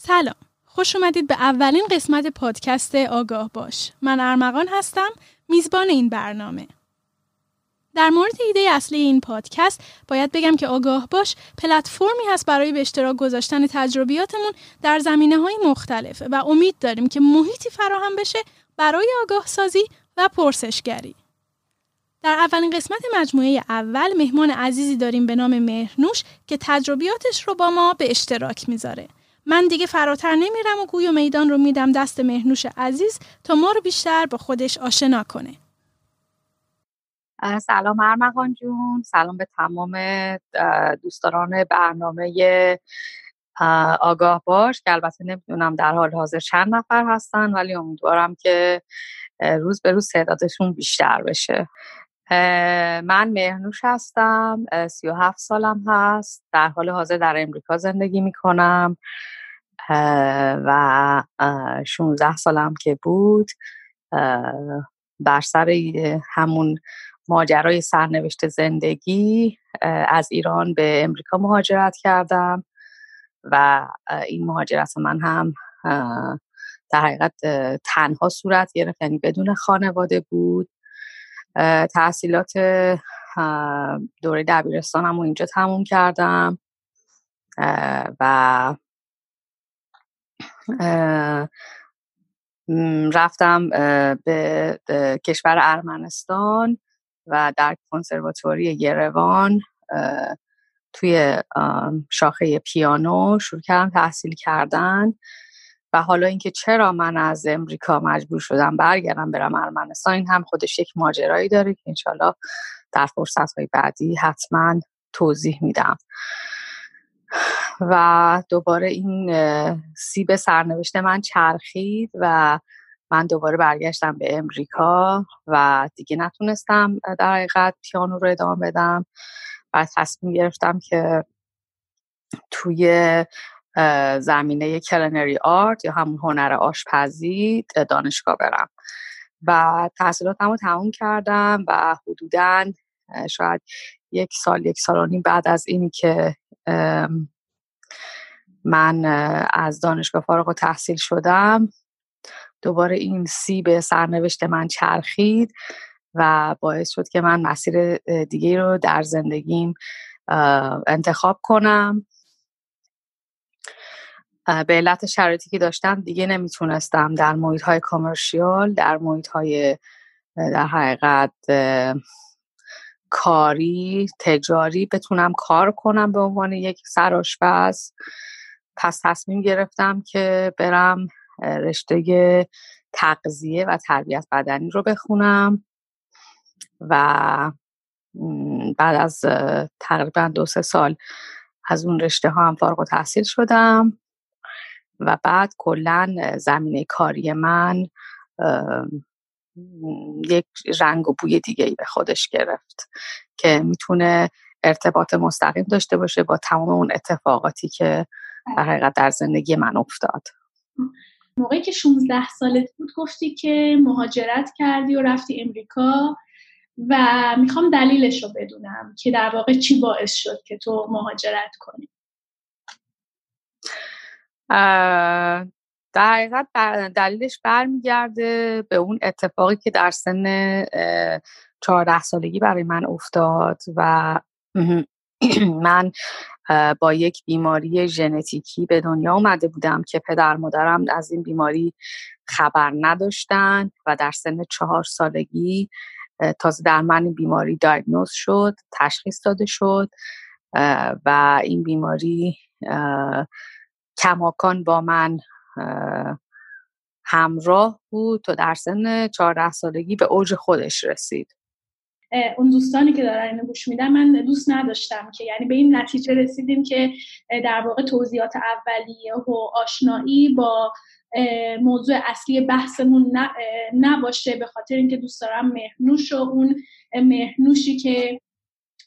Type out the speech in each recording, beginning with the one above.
سلام خوش اومدید به اولین قسمت پادکست آگاه باش من ارمغان هستم میزبان این برنامه در مورد ایده اصلی این پادکست باید بگم که آگاه باش پلتفرمی هست برای به اشتراک گذاشتن تجربیاتمون در زمینه های مختلفه و امید داریم که محیطی فراهم بشه برای آگاه سازی و پرسشگری. در اولین قسمت مجموعه اول مهمان عزیزی داریم به نام مهرنوش که تجربیاتش رو با ما به اشتراک می‌ذاره. من دیگه فراتر نمیرم و گوی و میدان رو میدم دست مهنوش عزیز تا ما رو بیشتر با خودش آشنا کنه. سلام ارمغان جون. سلام به تمام دوستداران برنامه آگاه باش که البته نمی‌دونم در حال حاضر چند نفر هستن ولی امیدوارم که روز به روز تعدادشون بیشتر بشه. من مهنوش هستم سی و هفت سالم هست در حال حاضر در امریکا زندگی می‌کنم. و 16 سالم که بود بر سر همون ماجرای سرنوشت زندگی از ایران به امریکا مهاجرت کردم و این مهاجرت من هم در حقیقت تنها صورت گرفت یعنی بدون خانواده بود. تحصیلات دوره دبیرستانم رو اینجا تموم کردم و رفتم به کشور ارمنستان و در کنسرواتوری یروان توی شاخه پیانو شروع کردم تحصیل کردن و حالا اینکه چرا من از امریکا مجبور شدم برگردم برم ارمنستان این هم خودش یک ماجرایی داره که انشالله در فرصت های بعدی حتما توضیح میدم. و دوباره این سیب سرنوشت من چرخید و من دوباره برگشتم به امریکا و دیگه نتونستم در حقیقت پیانو رو ادامه بدم. و تصمیم گرفتم که توی زمینه کلنری آرت یا همون هنر آشپزی دانشگاه برم. و تحصیلاتم رو تموم کردم و حدودا شاید یک سال یک سال و نیم بعد از اینی که من از دانشگاه فارغ و تحصیل شدم. دوباره این سیب سرنوشت من چرخید و باعث شد که من مسیر دیگه رو در زندگیم انتخاب کنم. به علت شرایطی که داشتم دیگه نمی‌تونستم در محیط های کامرشیال در محیط های در حقیقت کاری تجاری بتونم کار کنم به عنوان یک سرآشپز. پس تصمیم گرفتم که برم رشته تغذیه و تربیت بدنی رو بخونم و بعد از تقریبا دو سه سال از اون رشته ها هم فارغ و تحصیل شدم و بعد کلا زمینه کاری من یک رنگ و بوی دیگه ای به خودش گرفت که می‌تونه ارتباط مستقیم داشته باشه با تمام اون اتفاقاتی که در حقیقت در زندگی من افتاد. موقعی که 16 سالت بود گفتی که مهاجرت کردی و رفتی امریکا و می‌خوام دلیلش رو بدونم که در واقع چی باعث شد که تو مهاجرت کنی. در حقیقت دلیلش برمیگرده به اون اتفاقی که در سن چهارده سالگی برای من افتاد و من با یک بیماری ژنتیکی به دنیا آمده بودم که پدر مادرم از این بیماری خبر نداشتن و در سن چهار سالگی تازه در من بیماری دایگنوز شد تشخیص داده شد و این بیماری کماکان با من همراه بود تا در سن 14 سالگی به اوج خودش رسید. اون دوستانی که دارن اینو گوش میدن من دوست نداشتم که یعنی به این نتیجه رسیدیم که در واقع توضیحات اولیه و آشنایی با موضوع اصلی بحثمون نباشه به خاطر اینکه دوست دارم مهنوش و اون مهنوشی که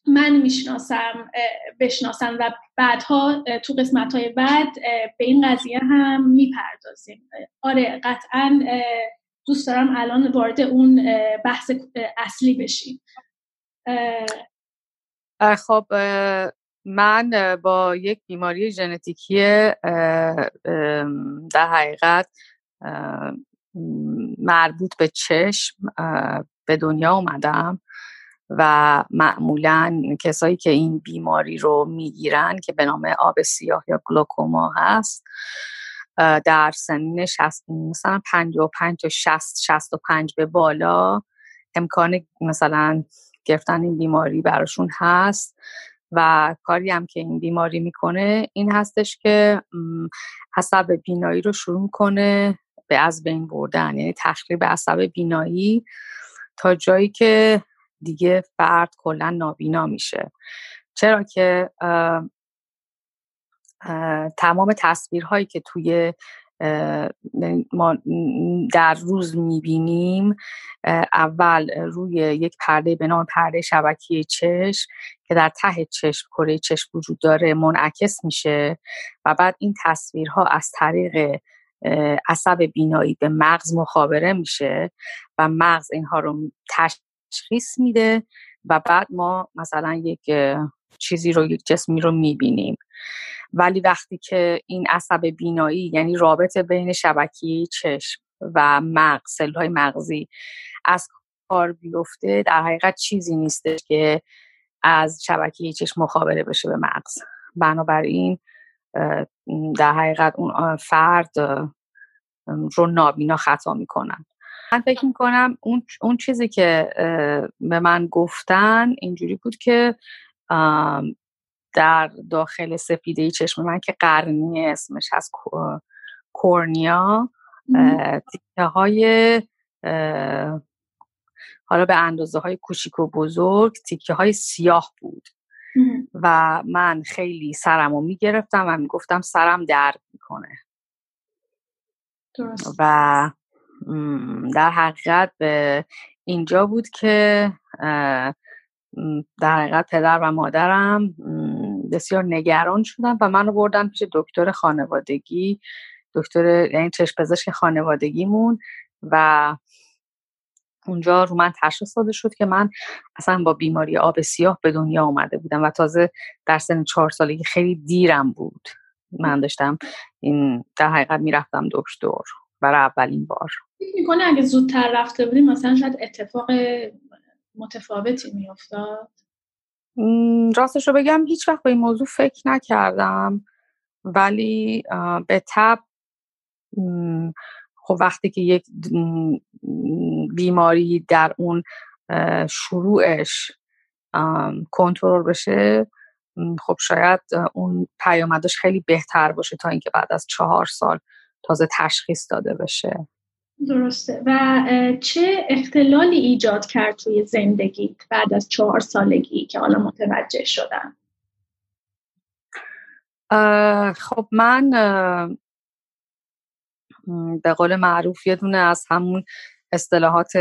من می‌شناسم بشناسم و بعدها تو قسمت های بعد به این قضیه هم می‌پردازیم. آره قطعا دوست دارم الان وارد اون بحث اصلی بشیم. خب من با یک بیماری ژنتیکی در حقیقت مربوط به چشم به دنیا اومدم و معمولا کسایی که این بیماری رو می‌گیرن که به نام آب سیاه یا گلوکوما هست در سنین شست مثلا 55 تا 60 65 به بالا امکان مثلا گرفتن این بیماری براشون هست و کاری هم که این بیماری می‌کنه این هستش که عصب بینایی رو شروع کنه به از بین بردن یعنی تخریب عصب بینایی تا جایی که دیگه فرد کلا نابینا میشه. چرا که تمام تصویرهایی که توی ما در روز می‌بینیم اول روی یک پرده به نام پرده شبکی چشم که در ته چشم کره چشم وجود داره منعکس میشه و بعد این تصویرها از طریق عصب بینایی به مغز مخابره میشه و مغز اینها رو تشخیص میده و بعد ما مثلا یک چیزی رو یک جسمی رو می‌بینیم. ولی وقتی که این عصب بینایی یعنی رابطه بین شبکی چشم و مغز های مغزی از کار بیفته در حقیقت چیزی نیستش که از شبکه چشم مخابره بشه به مغز. بنابراین در حقیقت اون فرد رو نابینا خطا می‌کنن. من فکر می‌کنم اون, اون چیزی که به من گفتن اینجوری بود که در داخل سفیده چشم من که قرنی اسمش هست کورنیا تیکه های حالا به اندازه های کوچیک و بزرگ تیکه های سیاه بود و من خیلی سرم رو می‌گرفتم و می‌گفتم سرم درد می‌کنه. و در حقیقت به اینجا بود که در حقیقت پدر و مادرم بسیار نگران شدن و منو بردن پیش دکتر خانوادگی. دکتر یعنی چشم پزشک خانوادگیمون و اونجا رو من تشخیص داده شد که من اصلا با بیماری آب سیاه به دنیا آمده بودم و تازه در سن چهار سالگی خیلی دیرم بود. من داشتم این در حقیقت می‌رفتم دکتر برای اولین بار. می‌کنه اگه زودتر رفته بودیم مثلا شاید اتفاق متفاوتی میافتاد؟ راستش رو بگم هیچ وقت به این موضوع فکر نکردم. ولی به تب خب وقتی که یک بیماری در اون شروعش کنترل بشه خب شاید اون پیامدش خیلی بهتر باشه تا اینکه بعد از چهار سال تازه تشخیص داده بشه. درسته. و چه اختلالی ایجاد کرد توی زندگی بعد از چهار سالگی که حالا متوجه شدم؟ خب من به قول معروف یه دونه از همون اصطلاحات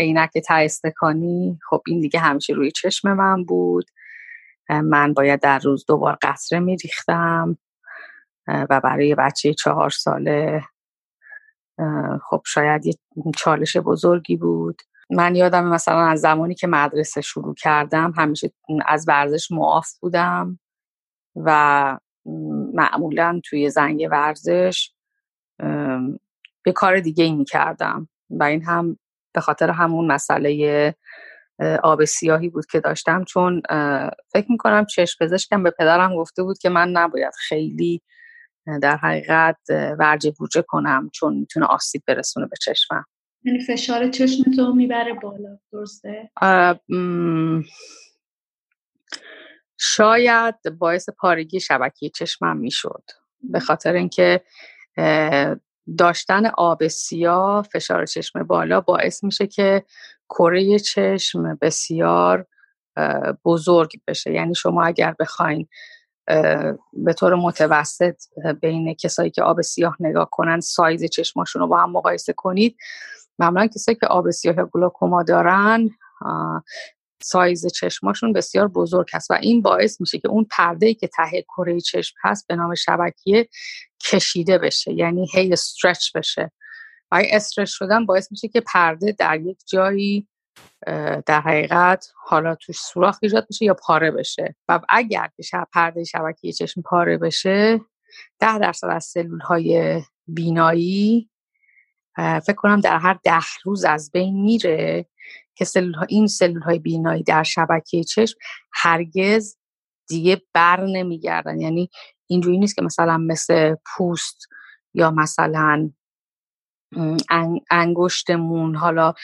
عینک استکانی خب این دیگه همیشه روی چشم من بود. من باید در روز دوبار قطره میریختم و برای بچه چهار ساله خب شاید یه چالش بزرگی بود. من یادم مثلا از زمانی که مدرسه شروع کردم همیشه از ورزش معاف بودم و معمولا توی زنگ ورزش به کار دیگه ای می کردم و این هم به خاطر همون مسئله آب سیاهی بود که داشتم. چون فکر می‌کنم چشم پزشکم به پدرم گفته بود که من نباید خیلی در حقیقت ورجه بوجه کنم چون می‌تونه آسیب برسونه به چشمم. یعنی فشار چشم تو می‌بره بالا درسته؟ شاید باعث پارگی شبکی چشمم می‌شد. به خاطر اینکه داشتن آب سیاه فشار چشم بالا باعث میشه که کره چشم بسیار بزرگ بشه. یعنی شما اگر بخواین به طور متوسط بین کسایی که آب سیاه نگاه کنن سایز چشماشون رو با هم مقایسه کنید. معمولا کسایی که آب سیاه گلوکوما دارن سایز چشماشون بسیار بزرگ هست و این باعث میشه که اون پرده که ته کره چشم هست به نام شبکیه کشیده بشه یعنی هی استرچ بشه. و استرچ شدن باعث میشه که پرده در یک جایی در حقیقت حالا توش سوراخ ایجاد بشه یا پاره بشه. و اگر که شب پرده شبکه چشم پاره بشه ده درصد از سلول های بینایی فکر کنم در هر ده روز از بین میره که سلول این سلول های بینایی در شبکه چشم هرگز دیگه بر نمیگردن. یعنی اینجوری نیست که مثلا مثل پوست یا مثلا انگشتمون حالا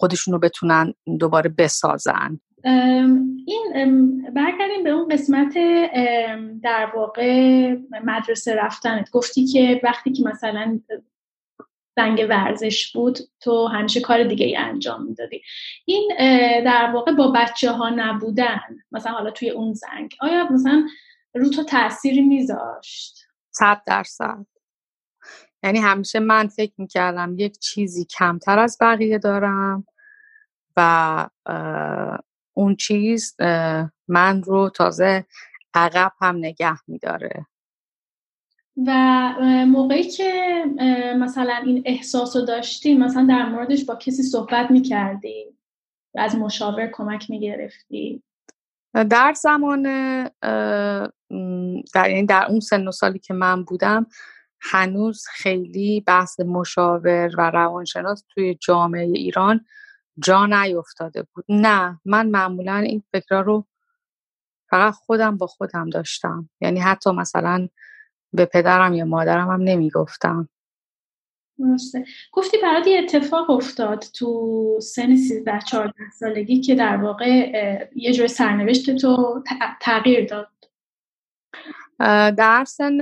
خودشون رو بتونن دوباره بسازن. این برگردیم به اون قسمت در واقع مدرسه رفتنت. گفتی که وقتی که مثلا زنگ ورزش بود تو همیشه کار دیگه ای انجام می‌دادی. این در واقع با بچه ها نبودن مثلا حالا توی اون زنگ آیا مثلا رو تو تأثیری میذاشت؟ صد درصد. یعنی همیشه من فکر می‌کردم یک چیزی کمتر از بقیه دارم و اون چیز من رو تازه عقب هم نگه میداره. و موقعی که مثلا این احساس رو داشتی مثلا در موردش با کسی صحبت می‌کردی؟ و از مشاور کمک می‌گرفتی؟ در زمان در, یعنی در اون سن و سالی که من بودم هنوز خیلی بحث مشاور و روانشناس توی جامعه ایران جا نیفتاده بود. نه من معمولا این فکرها رو فقط خودم با خودم داشتم. یعنی حتی مثلا به پدرم یا مادرم هم نمی‌گفتم. درسته. گفتی برات یه اتفاق افتاد تو سن 13 14 سالگی که در واقع یه جور سرنوشت تو تغییر داد. در سن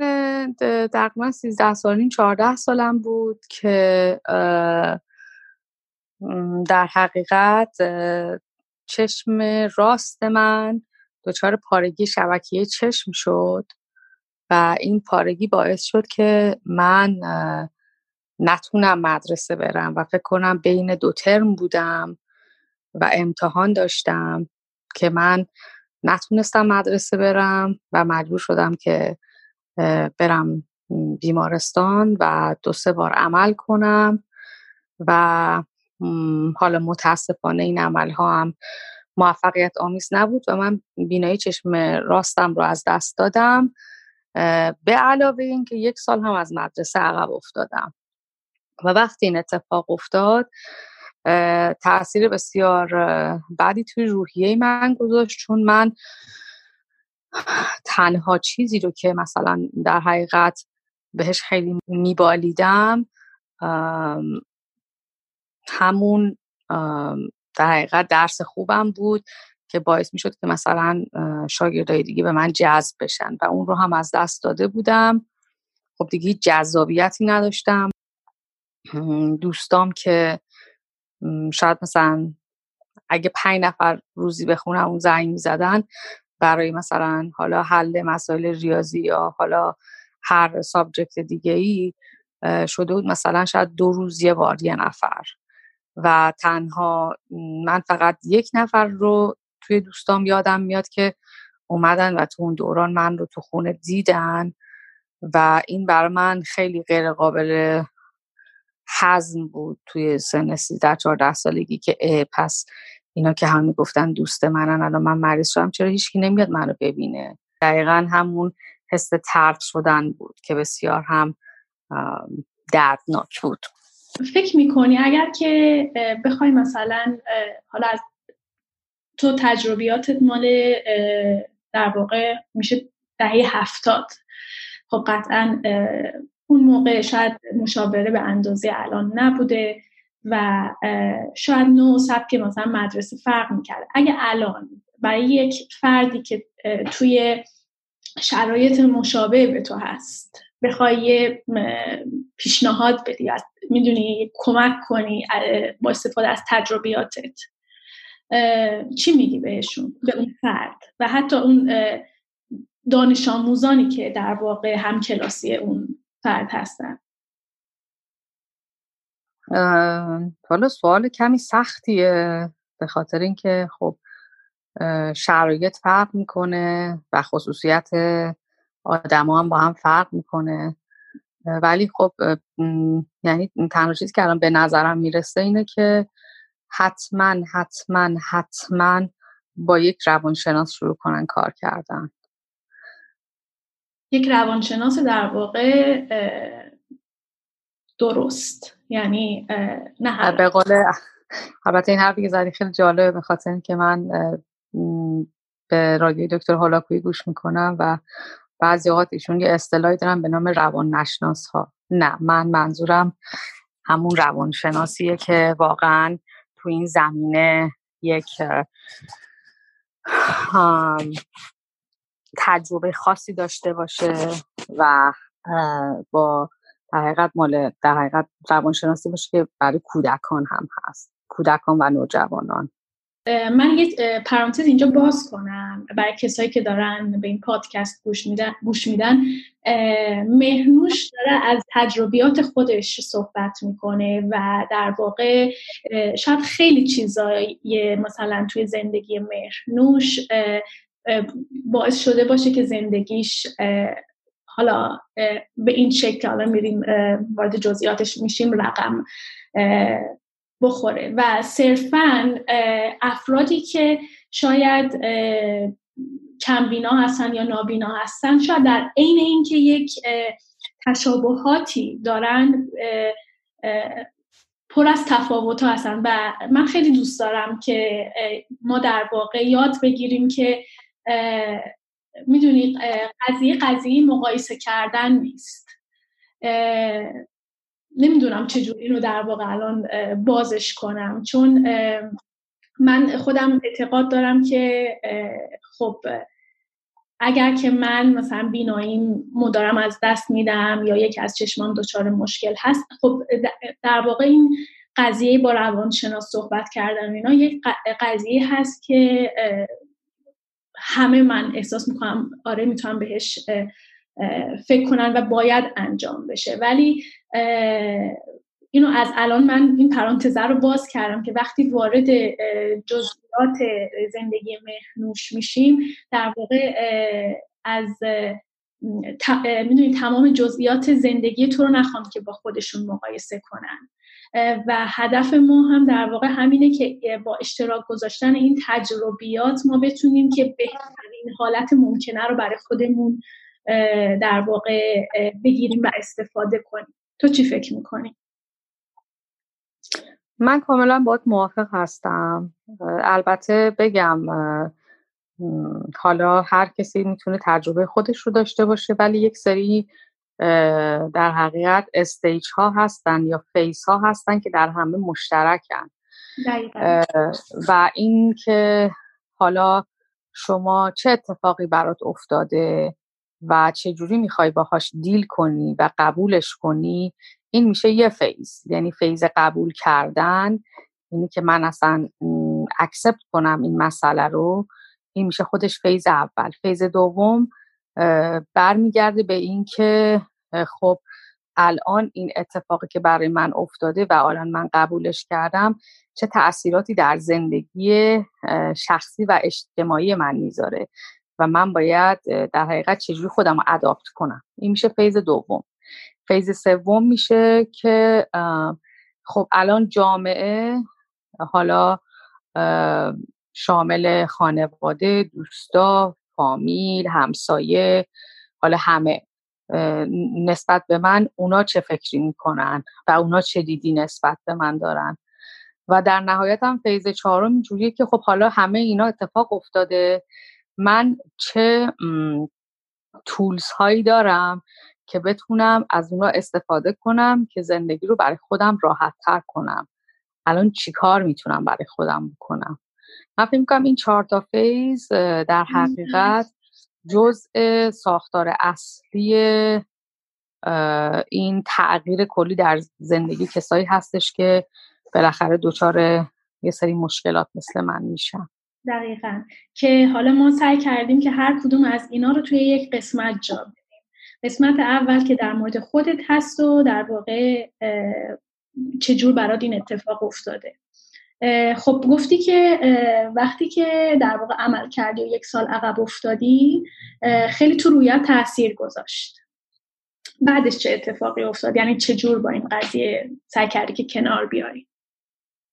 تقریبا 13 سالین 14 سالم بود که در حقیقت چشم راست من دچار پارگی شبکیه چشم شد و این پارگی باعث شد که من نتونم مدرسه برم و فکر کنم بین دو ترم بودم و امتحان داشتم که من نتونستم مدرسه برم و مجبور شدم که برم بیمارستان و دو سه بار عمل کنم و حالا متاسفانه این عمل ها هم موفقیت آمیز نبود و من بینایی چشم راستم رو از دست دادم به علاوه اینکه یک سال هم از مدرسه عقب افتادم. و وقتی این اتفاق افتاد تاثیر بسیار بعدی توی روحیه من گذاشت چون من تنها چیزی رو که مثلا در حقیقت بهش خیلی میبالیدم همون در حقیقت درس خوبم بود که باعث می شد که مثلا شاگردای دیگه به من جذب بشن و اون رو هم از دست داده بودم. خب دیگه جذابیتی نداشتم. دوستام که شاید مثلا اگه پنج نفر روزی بخونم اون زنگ زدن برای مثلا حالا حل مسائل ریاضی یا حالا هر سابجکت دیگه ای شده بود مثلا شاید دو روز یه بار یه نفر. و تنها من فقط یک نفر رو توی دوستام یادم میاد که اومدن و تو اون دوران من رو تو خونه دیدن و این برای من خیلی غیر قابل حزم بود توی سن 13 14 سالگی که پس اینا که هم می‌گفتن دوست منن الان من مریض شدم چرا هیچکی نمیاد منو ببینه؟ دقیقا همون حس ترد شدن بود که بسیار هم دردناک بود. فکر می‌کنی اگر که بخوای مثلا حالا از تو تجربیاتت مال در واقع میشه دهه هفتاد. خب قطعا اون موقع شاید مشاوره به اندازه الان نبوده و شاید نوع سبک مثلا مدرسه فرق می‌کرده اگه الان برای یک فردی که توی شرایط مشابه به تو هست بخوای پیشنهاد بدی می‌دونی کمک کنی با استفاده از تجربیاتت چی میگی بهشون؟ به اون فرد. و حتی اون دانش آموزانی که در واقع هم کلاسی اون فرد هستن حالا سوال کمی سختیه به خاطر اینکه خب شرایط فرق می‌کنه و خصوصیت آدما هم با هم فرق می‌کنه. ولی خب یعنی تنها چیزی که الان به نظرم می‌رسه اینه که حتما حتما حتما با یک روانشناس شروع کنن کار کردن. یک روانشناس در واقع درست. یعنی نه به قول البته این حرفی که زدی خیلی جالبه به خاطر اینکه من به رادیو دکتر هولاکویی گوش می‌کنم و بعضی اوقات ایشون یه اصطلاحی دارن به نام روان نشناس ها نه من منظورم همون روانشناسیه که واقعا تو این زمینه یک تجربه خاصی داشته باشه و با در حقیقت مال در حقیقت روانشناسی باشه که برای کودکان هم هست. کودکان و نوجوانان. من یک پرانتز اینجا باز کنم. برای کسایی که دارن به این پادکست گوش میدن گوش میدن مهنوش داره از تجربیات خودش صحبت می‌کنه و در واقع شاید خیلی چیزایی مثلا توی زندگی مهنوش باعث شده باشه که زندگیش حالا به این شکل حالا میریم وارد جزئیاتش میشیم رقم بخوره. و صرفا افرادی که شاید کمبینا هستن یا نابینا هستن شاید در عین اینکه یک تشابهاتی دارن پر از تفاوت هستن. و من خیلی دوست دارم که ما در واقع یاد بگیریم که می‌دونید قضیه قضیه مقایسه کردن نیست. نمی‌دونم چجوری اینو در واقع الان بازش کنم. چون من خودم اعتقاد دارم که خب اگر که من مثلا بیناییم مدارم از دست میدم یا یکی از چشمان دچار مشکل هست خب در واقع این قضیه با روانشناس صحبت کردن اینا یک قضیه هست که همه من احساس می‌کنم آره می‌تونم بهش فکر کنن و باید انجام بشه. ولی اینو از الان من این پرانتزه رو باز کردم که وقتی وارد جزئیات زندگی مهنوش میشیم در واقع از می‌دونید تمام جزئیات زندگی تو رو نخوام که با خودشون مقایسه کنن. و هدف ما هم در واقع همینه که با اشتراک گذاشتن این تجربیات ما بتونیم که بهترین حالت ممکنه رو برای خودمون در واقع بگیریم و استفاده کنیم تو چی فکر می‌کنی؟ من کاملا باید موافق هستم البته بگم حالا هر کسی می‌تونه تجربه خودش رو داشته باشه ولی یک سری در حقیقت stage ها هستن یا phase ها هستن که در همه مشترکن. و این که حالا شما چه اتفاقی برات افتاده و چجوری می‌خوای باهاش deal کنی و قبولش کنی این میشه یه phase یعنی phase قبول کردن یعنی که من اصلا accept کنم این مسئله رو این میشه خودش phase اول. phase دوم برمیگرده به این که خب الان این اتفاقی که برای من افتاده و الان من قبولش کردم چه تاثیراتی در زندگی شخصی و اجتماعی من می‌ذاره و من باید در حقیقت چجوری خودم رو adapt کنم. این میشه phase دوم. phase سوم میشه که خب الان جامعه حالا شامل خانواده دوستا فامیل همسایه حالا همه نسبت به من اونا چه فکری می‌کنن و اونا چه دیدی نسبت به من دارن. و در نهایت هم phase چهارم اینجوریه که خب حالا همه اینا اتفاق افتاده. من چه تولز هایی دارم که بتونم از اونا استفاده کنم که زندگی رو برای خودم راحت تر کنم. الان چیکار می‌تونم برای خودم بکنم؟ من فکر می‌کنم این چهار تا فیز در حقیقت جزء ساختار اصلی این تغییر کلی در زندگی کسایی هستش که بالاخره دچار یه سری مشکلات مثل من میشن. دقیقا. که حالا ما سعی کردیم که هر کدوم از اینا رو توی یک قسمت جا بدیم. قسمت اول که در مورد خودت هست و در واقع چجور برات این اتفاق افتاده. خب گفتی که وقتی که در واقع عمل کردی و یک سال عقب افتادی خیلی تو رویت تاثیر گذاشت. بعدش چه اتفاقی افتاد؟ یعنی چه جور با این قضیه سعی کردی که کنار بیاری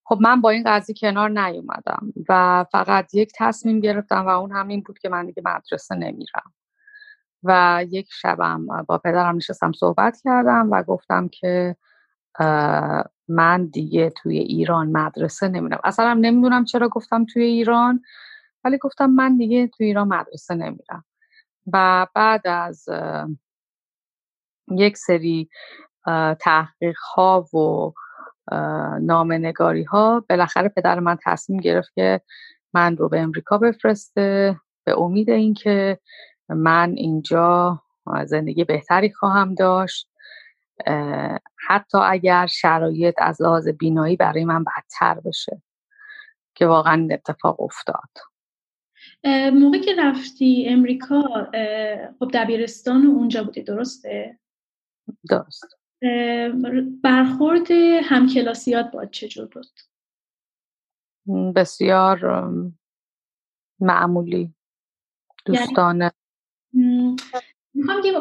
خب من با این قضیه کنار نیومدم و فقط یک تصمیم گرفتم و اون همین بود که من دیگه مدرسه نمیرم. و یک شبم با پدرم نشستم صحبت کردم و گفتم که من دیگه توی ایران مدرسه نمیرم. اصلا نمی‌دونم چرا گفتم توی ایران ولی گفتم من دیگه توی ایران مدرسه نمیرم. و بعد از یک سری تحقیق ها و نامنگاری ها بالاخره پدر من تصمیم گرفت که من رو به امریکا بفرسته به امید اینکه من اینجا زندگی بهتری خواهم داشت. حتی اگر شرایط از لحاظ بینایی برای من بدتر بشه که واقعا اتفاق افتاد. موقع که رفتی امریکا خب دبیرستان اونجا بودی درسته؟ درست. برخورد همکلاسیات با چجور بود؟ بسیار معمولی. یعنی؟ دوستانه. می‌خوام یه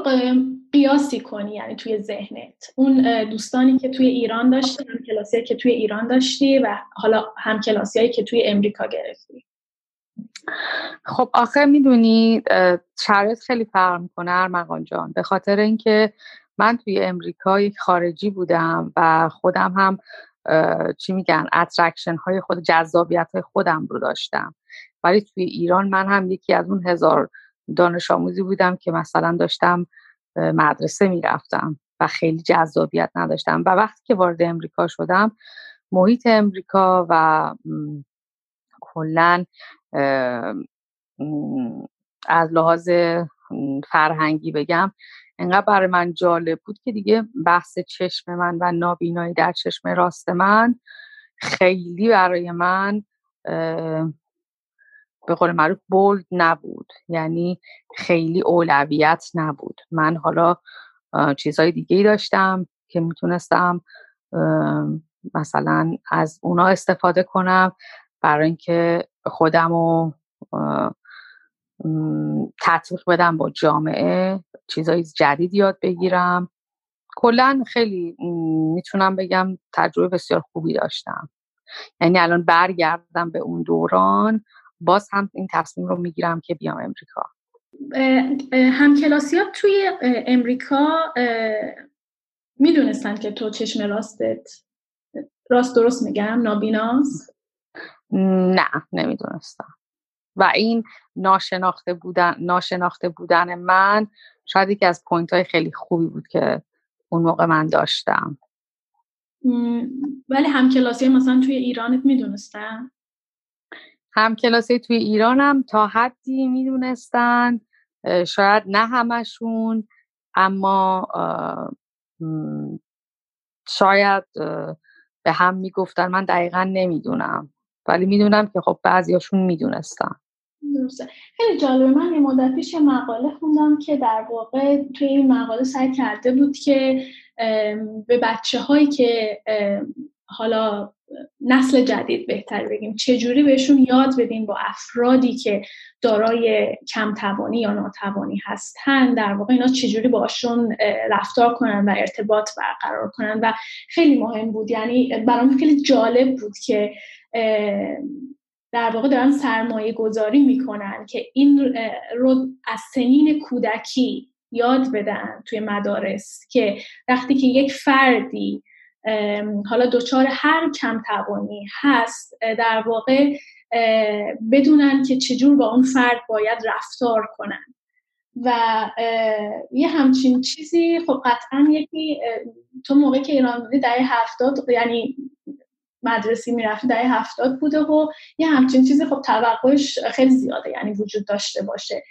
قیاسی کنی یعنی توی ذهنت. اون دوستانی که توی ایران داشتی هم کلاسی که توی ایران داشتی و حالا هم کلاسی که توی امریکا گرفتی. خب آخه می‌دونی شرایط خیلی فرق می‌کنه ارمغان جان. به خاطر اینکه من توی امریکا یک خارجی بودم و خودم هم چی میگن attraction های خود جذابیت های خودم رو داشتم. ولی توی ایران من هم یکی از اون هزار دانش آموزی بودم که مثلا داشتم مدرسه می‌رفتم و خیلی جذابیت نداشتم و وقتی که وارد امریکا شدم محیط امریکا و کلا از لحاظ فرهنگی بگم انقدر برای من جالب بود که دیگه بحث چشم من و نابینایی در چشم راست من خیلی برای من به قول معروف بولد نبود. یعنی خیلی اولویت نبود. من حالا چیزهای دیگه ای داشتم که می‌تونستم مثلا از اونا استفاده کنم برای اینکه خودم رو تطبیق بدم با جامعه چیزهای جدید یاد بگیرم. کلا خیلی می‌تونم بگم تجربه بسیار خوبی داشتم. یعنی الان برگردم به اون دوران باز هم این تصمیم رو می‌گیرم که بیام امریکا. همکلاسیات توی امریکا می‌دونستن که تو چشم راستت راست درست میگم نابیناست نه نمی‌دونستم. و این ناشناخته بودن ناشناخته بودن من شاید یکی از پوینت های خیلی خوبی بود که اون موقع من داشتم. ولی همکلاسی مثلا توی ایرانت می‌دونستن؟ همکلاسی توی ایرانم تا حدی می‌دونستن شاید نه همشون اما شاید به هم می‌گفتن. من دقیقا نمی‌دونم. ولی می‌دونم که خب بعضیاشون می‌دونستن. خیلی جالبه. من یه مدت پیش مقاله خوندم که در واقع توی این مقاله سعی کرده بود که به بچه هایی که حالا نسل جدید بهتر بگیم. چجوری بهشون یاد بدین با افرادی که دارای کمتوانی یا ناتوانی هستن؟ در واقع اینا چجوری باشون رفتار کنن و ارتباط برقرار کنن؟ و خیلی مهم بود یعنی برام خیلی جالب بود که در واقع دارن سرمایه گذاری می‌کنن که این رو از سنین کودکی یاد بدن توی مدارس که وقتی که یک فردی حالا دچار هر کم توانی هست در واقع بدونن که چجور با اون فرد باید رفتار کنن. و یه همچین چیزی خب قطعا یکی تو موقعی که ایران بودی دهه هفتاد یعنی مدرسی می‌رفتی دهه هفتاد بوده و یه همچین چیزی خب توقعش خیلی زیاده یعنی وجود داشته باشه.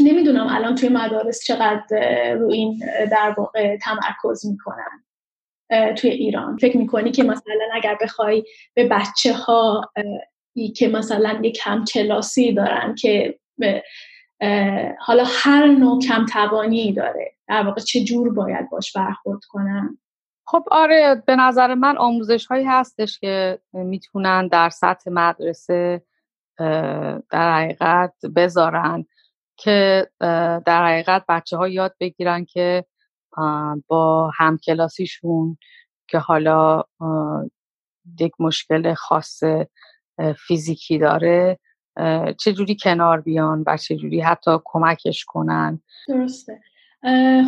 نمی‌دونم الان توی مدارس چقدر رو این در واقع تمرکز می‌کنن. توی ایران. فکر می‌کنی که مثلا اگر بخوای به بچه ها که مثلا یک کم کلاسی دارن که حالا هر نوع کم توانی داره در واقع چه جور باید باش برخورد کنن خب آره به نظر من آموزش هایی هستش که می‌تونن در سطح مدرسه در حقیقت بذارن که در حقیقت بچه ها یاد بگیرن که با همکلاسیشون که حالا یک مشکل خاص فیزیکی داره چجوری کنار بیان و چجوری حتی کمکش کنن؟ درسته.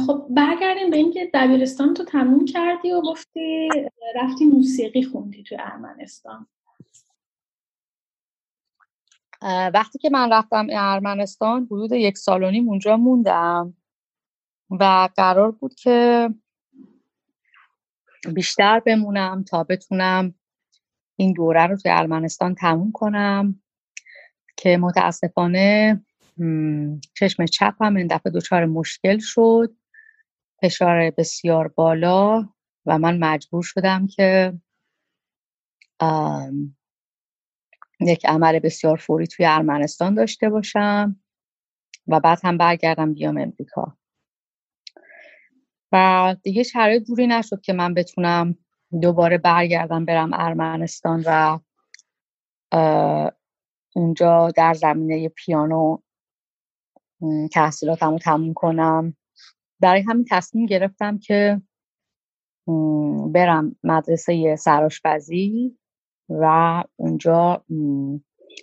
خب برگردیم به اینکه دبیرستان تو تموم کردی و گفتی رفتی موسیقی خوندی تو ارمنستان. وقتی که من رفتم ارمنستان حدود یک سال و نیم اونجا موندم. و قرار بود که بیشتر بمونم تا بتونم این دوره رو توی ارمنستان تموم کنم که متاسفانه چشم چپم این دفعه دچار مشکل شد فشار بسیار بالا و من مجبور شدم که یک عمل بسیار فوری توی ارمنستان داشته باشم و بعد هم برگردم بیام امریکا. و دیگه شرایط دوری نشد که من بتونم دوباره برگردم برم ارمنستان و اونجا در زمینه پیانو تحصیلاتم رو تموم کنم. برای همین تصمیم گرفتم که برم مدرسه سراشپزی و اونجا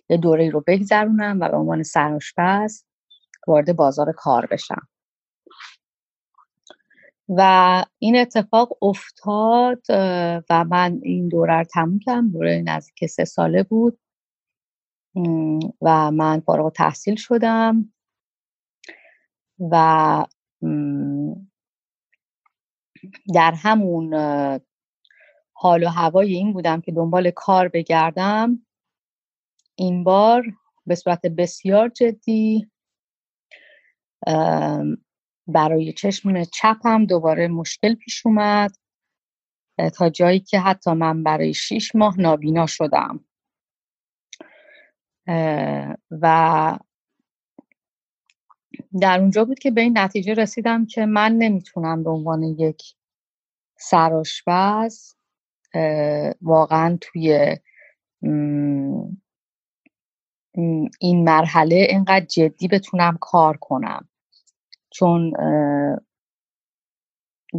یه دوره رو بگذرونم و به عنوان سراشپز وارد بازار کار بشم. و این اتفاق افتاد و من این دوره رو تموم کردم. دوره نزدیک سه ساله بود. و من فارغ تحصیل شدم. و در همون حال و هوای این بودم که دنبال کار بگردم. این بار به صورت بسیار جدی برای چشم چپم دوباره مشکل پیش اومد تا جایی که حتی من برای شیش ماه نابینا شدم. و در اونجا بود که به این نتیجه رسیدم که من نمی‌تونم به عنوان یک سراشپز واقعا توی این مرحله اینقدر جدی بتونم کار کنم. چون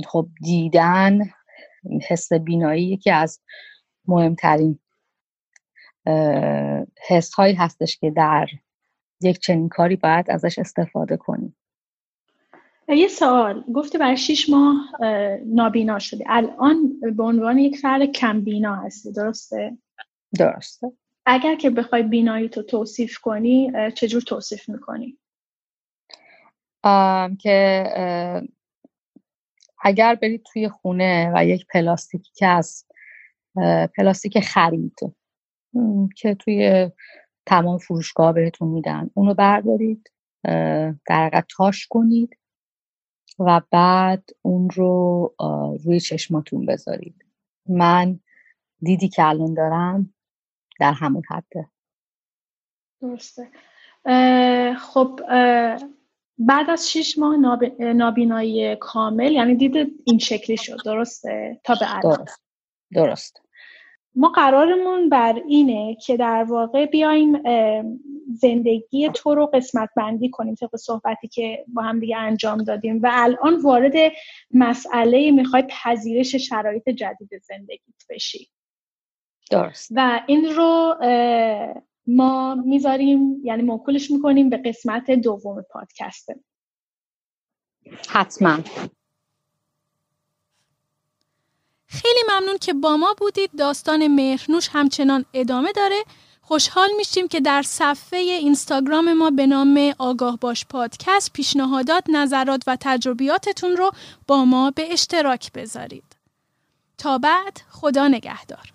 خب دیدن حس بینایی یکی از مهمترین حس هایی هستش که در یک چنین کاری باید ازش استفاده کنیم. یه سوال. گفتی برای شیش ماه نابینا شدی. الان به عنوان یک فرد کم بینا هستی. درسته؟ درسته. اگر که بخوای بینایی تو توصیف کنی چجور توصیف می‌کنی؟ که اگر برید توی خونه و یک پلاستیکی که از پلاستیک خرید که توی تمام فروشگاه بهتون میدن اونو بردارید در تاش کنید و بعد اون رو روی چشماتون بذارید. من دیدی که الان دارم در همون حده. درسته. خب بعد از شیش ماه نابینایی کامل یعنی دید این شکلی شد. درسته؟ تا به الان. درست. درست. ما قرارمون بر اینه که در واقع بیایم زندگی تو رو قسمت بندی کنیم طبق صحبتی که با هم دیگه انجام دادیم. و الان وارد مسئله می‌خوای پذیرش شرایط جدید زندگیت بشی. درست. و این رو ما می‌ذاریم یعنی موکولش می‌کنیم به قسمت دوم پادکسته حتما. خیلی ممنون که با ما بودید. داستان مهرنوش همچنان ادامه داره. خوشحال میشیم که در صفحه اینستاگرام ما به نام آگاه باش پادکست پیشنهادات نظرات و تجربیاتتون رو با ما به اشتراک بذارید. تا بعد خدا نگهدار.